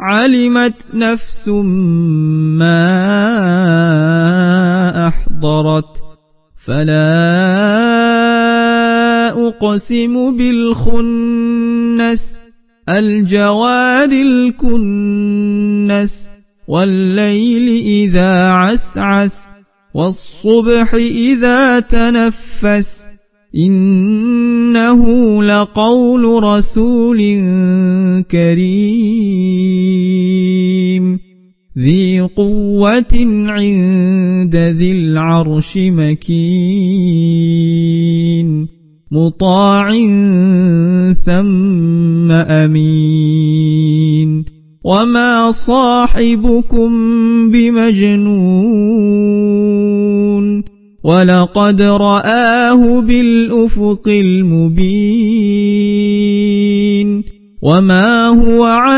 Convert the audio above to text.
علمت نفس ما أحضرت فلا أقسم بالخنس الجواد الكنس والليل إذا عسعس والصبح إذا تنفس إنه لقول رسول كريم ذي قوة عند ذي العرش مكين مطاع ثم أمين وما صاحبكم بمجنون ولقد رآه بالأفق المبين وما هو